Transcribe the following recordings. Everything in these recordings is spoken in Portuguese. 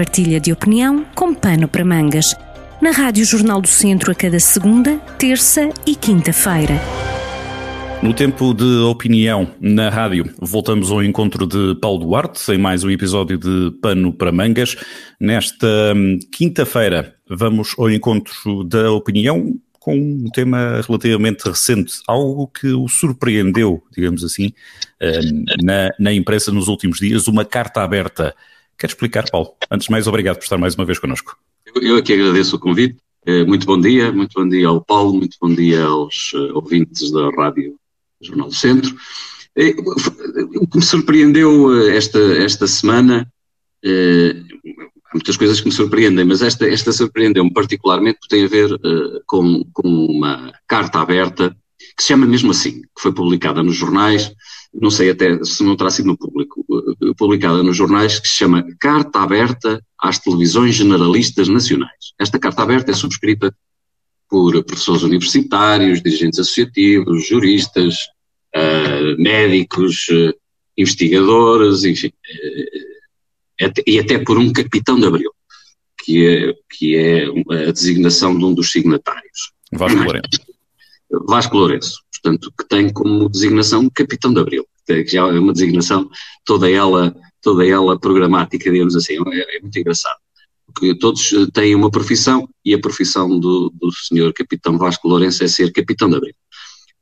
partilha de opinião com pano para mangas. Na Rádio Jornal do Centro a cada segunda, terça e quinta-feira. No tempo de opinião na rádio, voltamos ao encontro de Paulo Duarte em mais um episódio de Pano para Mangas. Nesta hum, quinta-feira, vamos ao encontro da opinião com um tema relativamente recente, algo que o surpreendeu, digamos assim, hum, na, na imprensa nos últimos dias, uma carta aberta. Quer explicar, Paulo? Antes de mais, obrigado por estar mais uma vez connosco. Eu aqui agradeço o convite. Eh, muito bom dia, muito bom dia ao Paulo, muito bom dia aos eh, ouvintes da Rádio Jornal do Centro. Eh, o que me surpreendeu esta, esta semana, há muitas coisas que me surpreendem, mas esta, esta surpreendeu-me particularmente porque tem a ver com, com uma carta aberta que se chama mesmo assim, que foi publicada nos jornais, não sei até se não terá sido no público, publicada nos jornais, que se chama Carta Aberta às Televisões Generalistas Nacionais. Esta carta aberta é subscrita por professores universitários, dirigentes associativos, juristas, uh, médicos, uh, investigadores, enfim, uh, e até por um capitão de abril, que é, que é a designação de um dos signatários. Vasco Lourenço. Vasco Lourenço, portanto, que tem como designação Capitão de Abril, que já é uma designação toda ela, toda ela programática, digamos assim, é, é muito engraçado. Porque todos têm uma profissão e a profissão do, do senhor Capitão Vasco Lourenço é ser Capitão de Abril.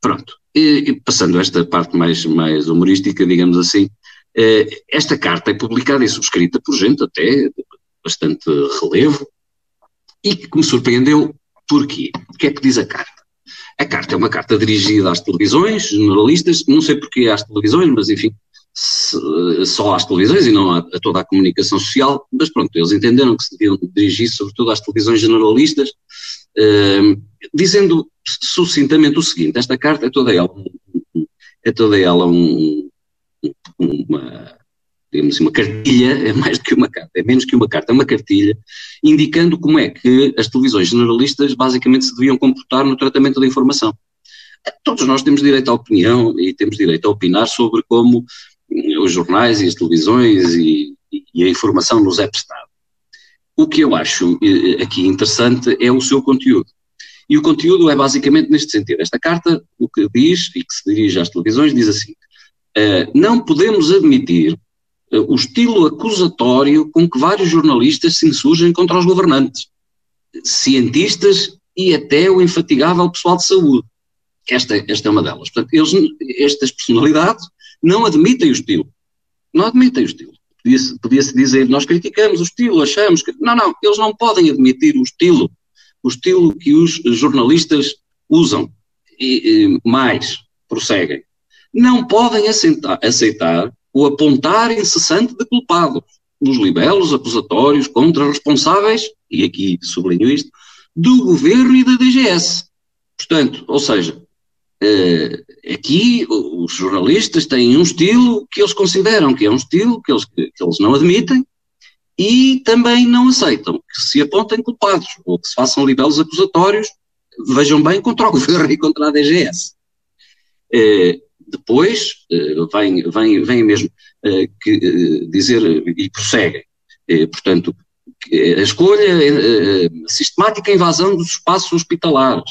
Pronto, e, e passando esta parte mais, mais humorística, digamos assim, eh, esta carta é publicada e subscrita por gente até bastante relevo e que me surpreendeu porquê? O que é que diz a carta? Uma carta dirigida às televisões, jornalistas, não sei porquê às televisões, mas enfim, se, só às televisões e não a, a, toda a comunicação social, mas pronto, eles entenderam que se deviam dirigir sobretudo às televisões generalistas, uh, dizendo sucintamente o seguinte, esta carta é toda ela, é toda ela um, uma, digamos assim, uma cartilha, é mais do que uma carta, é menos que uma carta, é uma cartilha, indicando como é que as televisões generalistas basicamente se deviam comportar no tratamento da informação. Todos nós temos direito à opinião e temos direito a opinar sobre como os jornais e as televisões e, e a informação nos é prestada. O que eu acho eh, aqui interessante é o seu conteúdo. E o conteúdo é basicamente neste sentido. Esta carta, o que diz, e que se dirige às televisões, diz assim: não podemos admitir o estilo acusatório com que vários jornalistas se insurgem contra os governantes, cientistas e até o infatigável pessoal de saúde. Esta, esta é uma delas. Portanto, eles, estas personalidades não admitem o estilo. Não admitem o estilo. Podia-se podia dizer, nós criticamos o estilo, achamos que. Não, não, eles não podem admitir o estilo, o estilo que os jornalistas usam. E, e mais, prosseguem. Não podem aceitar, aceitar o apontar incessante de culpados, nos libelos acusatórios contra responsáveis, e aqui sublinho isto, do governo e da DGS. Portanto, ou seja, eh, aqui os jornalistas têm um estilo que eles consideram que é um estilo que eles, que eles não admitem e também não aceitam que se apontem culpados ou que se façam libelos acusatórios, vejam bem, contra o governo e contra a DGS. Eh, depois eh, vem, vem, vem mesmo que, dizer e prosseguem. portanto, a escolha, a sistemática invasão dos espaços hospitalares,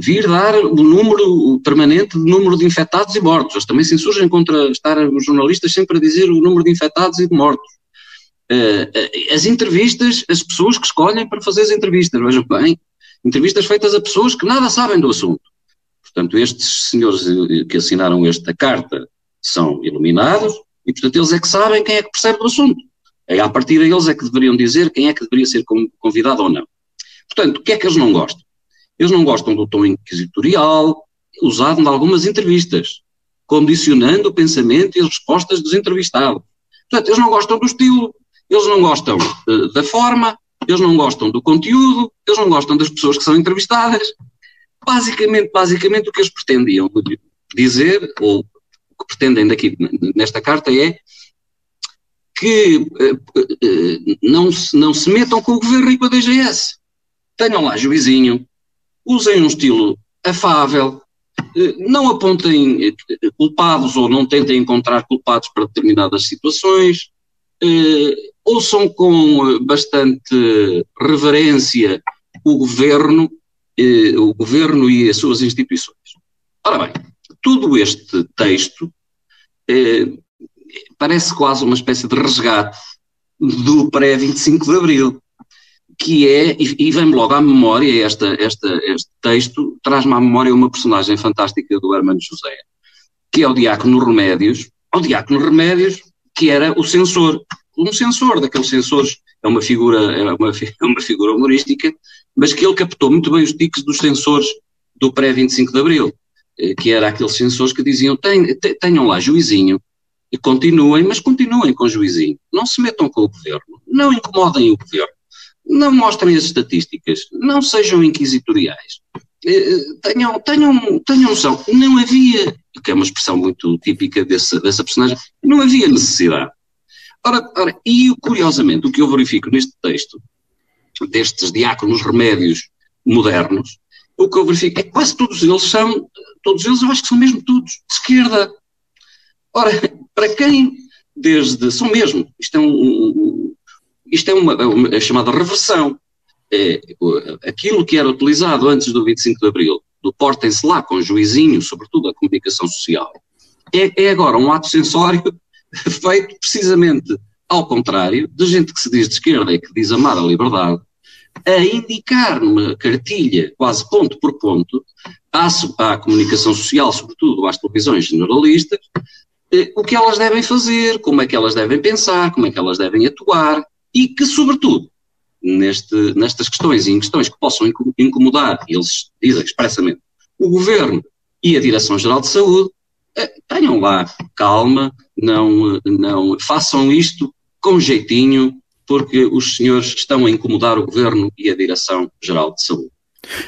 vir dar o número permanente de número de infectados e mortos. Eles também se insurgem contra estar os jornalistas sempre a dizer o número de infectados e de mortos. as entrevistas, as pessoas que escolhem para fazer as entrevistas, vejam bem, entrevistas feitas a pessoas que nada sabem do assunto. Portanto, estes senhores que assinaram esta carta são iluminados e, portanto, eles é que sabem quem é que percebe do assunto. Aí, a partir deles é que deveriam dizer quem é que deveria ser convidado ou não. Portanto, o que é que eles não gostam? Eles não gostam do tom inquisitorial usado em algumas entrevistas, condicionando o pensamento e as respostas dos entrevistados. Portanto, eles não gostam do estilo, eles não gostam uh, da forma, eles não gostam do conteúdo, eles não gostam das pessoas que são entrevistadas, Basicamente, basicamente o que eles pretendiam dizer, ou o que pretendem daqui nesta carta é que uh, uh, não, se, não se metam com o governo e com a DGS. Tenham lá juizinho, usem um estilo afável, uh, não apontem culpados ou não tentem encontrar culpados para determinadas situações, eh, ouçam com bastante reverência o governo, eh, o governo e as suas instituições. Ora bem, todo este texto eh, parece quase uma espécie de resgate do pré-25 de Abril, que é, e, vem-me logo à memória, esta, esta, este texto traz-me à memória uma personagem fantástica do Hermano José, que é o Diácono Remédios, o Diácono Remédios, que era o censor, um censor daqueles censores, é uma figura, é uma, é uma figura humorística, mas que ele captou muito bem os tiques dos censores do pré-25 de Abril, eh, que era aqueles censores que diziam, tenham lá juizinho, e continuem, mas continuem com juizinho, não se metam com o governo, não incomodem o governo, não mostrem as estatísticas, não sejam inquisitoriais, eh, tenham, tenham, tenham noção, não havia, que é uma expressão muito típica desse, dessa personagem, não havia necessidade. Ora, ora, e curiosamente, o que eu verifico neste texto, destes diáconos remédios modernos, o que eu verifico é que quase todos eles são, todos eles eu acho que são mesmo todos de esquerda. Ora, para quem desde, são mesmo, isto é, um, isto é uma, uma é chamada reversão. É, aquilo que era utilizado antes do 25 de Abril, do portem-se lá com juizinho, sobretudo a comunicação social, é, é agora um ato sensório feito precisamente ao contrário, de gente que se diz de esquerda e que diz amar a liberdade, a indicar numa cartilha, quase ponto por ponto, à, à comunicação social, sobretudo às televisões generalistas, eh, o que elas devem fazer, como é que elas devem pensar, como é que elas devem atuar e que, sobretudo, neste, nestas questões e em questões que possam incomodar, eles dizem expressamente, o Governo e a Direção-Geral de Saúde, eh, tenham lá calma, não, não façam isto com jeitinho, porque os senhores estão a incomodar o Governo e a Direção-Geral de Saúde.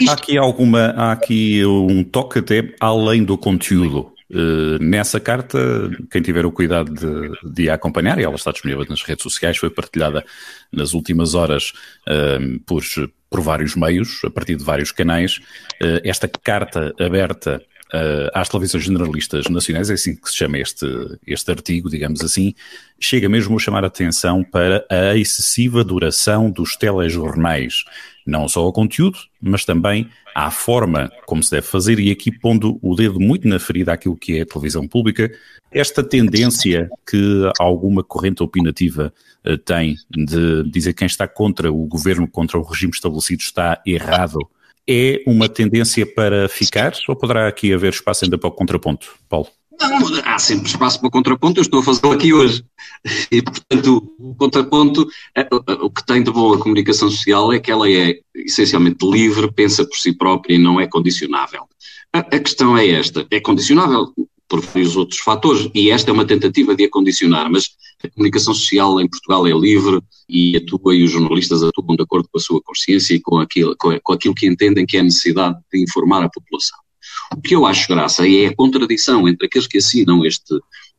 Isto... Há aqui alguma, há aqui um toque até além do conteúdo. Uh, nessa carta, quem tiver o cuidado de, de, a acompanhar, e ela está disponível nas redes sociais, foi partilhada nas últimas horas uh, por, por vários meios, a partir de vários canais. Uh, esta carta aberta uh, às televisões generalistas nacionais, é assim que se chama este, este artigo, digamos assim, chega mesmo a chamar a atenção para a excessiva duração dos telejornais, não só ao conteúdo, mas também à forma como se deve fazer, e aqui pondo o dedo muito na ferida àquilo que é a televisão pública, esta tendência que alguma corrente opinativa uh, tem de dizer que quem está contra o governo, contra o regime estabelecido, está errado é uma tendência para ficar ou poderá aqui haver espaço ainda para o contraponto, Paulo? Não, há sempre espaço para o contraponto, eu estou a fazê-lo aqui hoje. E, portanto, o contraponto, é, o que tem de bom a comunicação social é que ela é essencialmente livre, pensa por si própria e não é condicionável. A, a questão é esta: é condicionável por vários outros fatores, e esta é uma tentativa de a condicionar, mas a comunicação social em Portugal é livre e atua e os jornalistas atuam de acordo com a sua consciência e com aquilo, com aquilo que entendem que é a necessidade de informar a população. O que eu acho graça é a contradição entre aqueles que assinam este,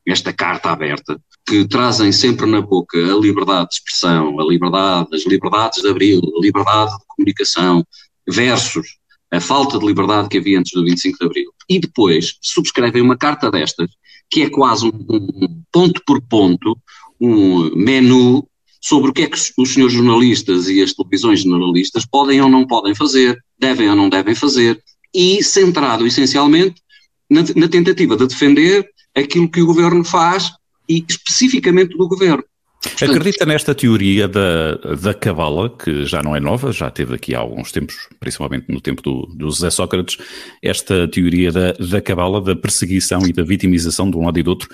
esta carta aberta, que trazem sempre na boca a liberdade de expressão, a liberdade, as liberdades de abril, a liberdade de comunicação, versus a falta de liberdade que havia antes do 25 de abril e depois subscrevem uma carta destas, que é quase um, um ponto por ponto, um menu sobre o que é que os senhores jornalistas e as televisões generalistas podem ou não podem fazer, devem ou não devem fazer, e centrado essencialmente na, na tentativa de defender aquilo que o governo faz e especificamente do governo. Portanto, Acredita nesta teoria da, da cabala, que já não é nova, já teve aqui há alguns tempos, principalmente no tempo do, do José Sócrates, esta teoria da, da cabala, da perseguição e da vitimização de um lado e do outro.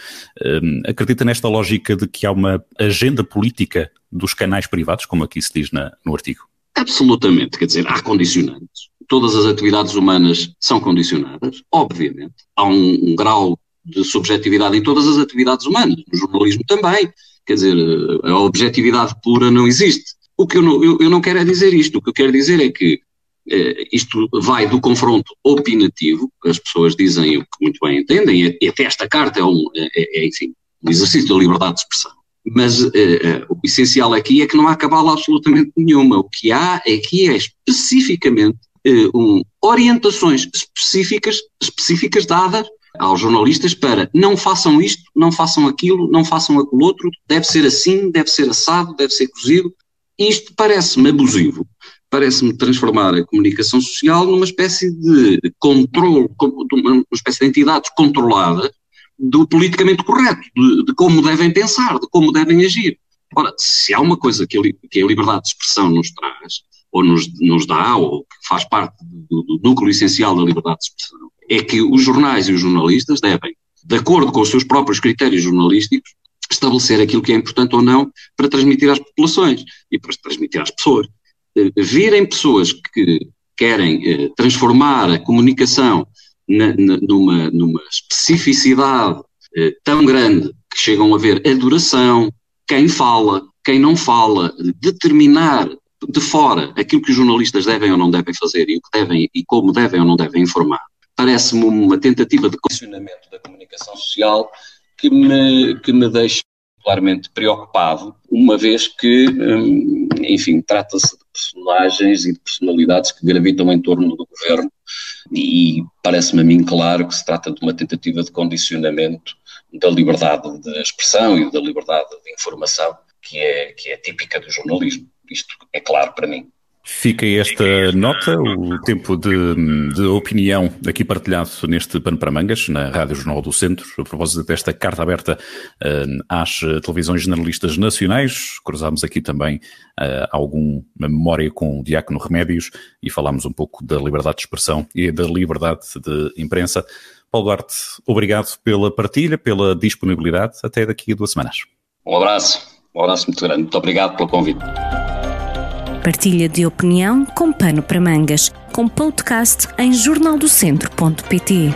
Um, acredita nesta lógica de que há uma agenda política dos canais privados, como aqui se diz na, no artigo? Absolutamente, quer dizer, há condicionantes. Todas as atividades humanas são condicionadas, obviamente. Há um, um grau de subjetividade em todas as atividades humanas, no jornalismo também Quer dizer, a objetividade pura não existe. O que eu não, eu, eu não quero é dizer isto. O que eu quero dizer é que eh, isto vai do confronto opinativo, as pessoas dizem o que muito bem entendem, e até esta carta é, um, é, é, é enfim, um exercício da liberdade de expressão. Mas eh, eh, o essencial aqui é que não há cabala absolutamente nenhuma. O que há aqui é especificamente um, orientações específicas, específicas dadas aos jornalistas para não façam isto, não façam aquilo, não façam aquilo outro, deve ser assim, deve ser assado, deve ser cozido. Isto parece-me abusivo, parece-me transformar a comunicação social numa espécie de controle, uma espécie de entidade controlada do politicamente correto, de, de, como devem pensar, de como devem agir. Ora, se há uma coisa que a, que a liberdade de expressão nos traz, ou nos, nos dá, ou que faz parte do, do núcleo essencial da liberdade de expressão, é que os jornais e os jornalistas devem, de acordo com os seus próprios critérios jornalísticos, estabelecer aquilo que é importante ou não para transmitir às populações e para transmitir às pessoas. Eh, virem pessoas que querem eh, transformar a comunicação na, na, numa, numa especificidade eh, tão grande que chegam a ver adoração, quem fala, quem não fala, determinar de fora aquilo que os jornalistas devem ou não devem fazer e o que devem e como devem ou não devem informar, parece-me uma tentativa de condicionamento da comunicação social que me, que me deixa particularmente preocupado, uma vez que, hum, enfim, trata-se de personagens e de personalidades que gravitam em torno do governo e parece-me a mim claro que se trata de uma tentativa de condicionamento da liberdade de expressão e da liberdade de informação que é, que é típica do jornalismo. Isto é claro para mim. Fica esta nota, o tempo de, de, opinião aqui partilhado neste Pano para Mangas, na Rádio Jornal do Centro, a propósito desta carta aberta uh, às televisões jornalistas nacionais. Cruzámos aqui também uh, alguma memória com o Diácono Remédios e falámos um pouco da liberdade de expressão e da liberdade de imprensa. Paulo Duarte, obrigado pela partilha, pela disponibilidade. Até daqui a duas semanas. Um abraço, um abraço muito grande. Muito obrigado pelo convite. Partilha de opinião com pano para mangas, com podcast em jornaldocentro.pt.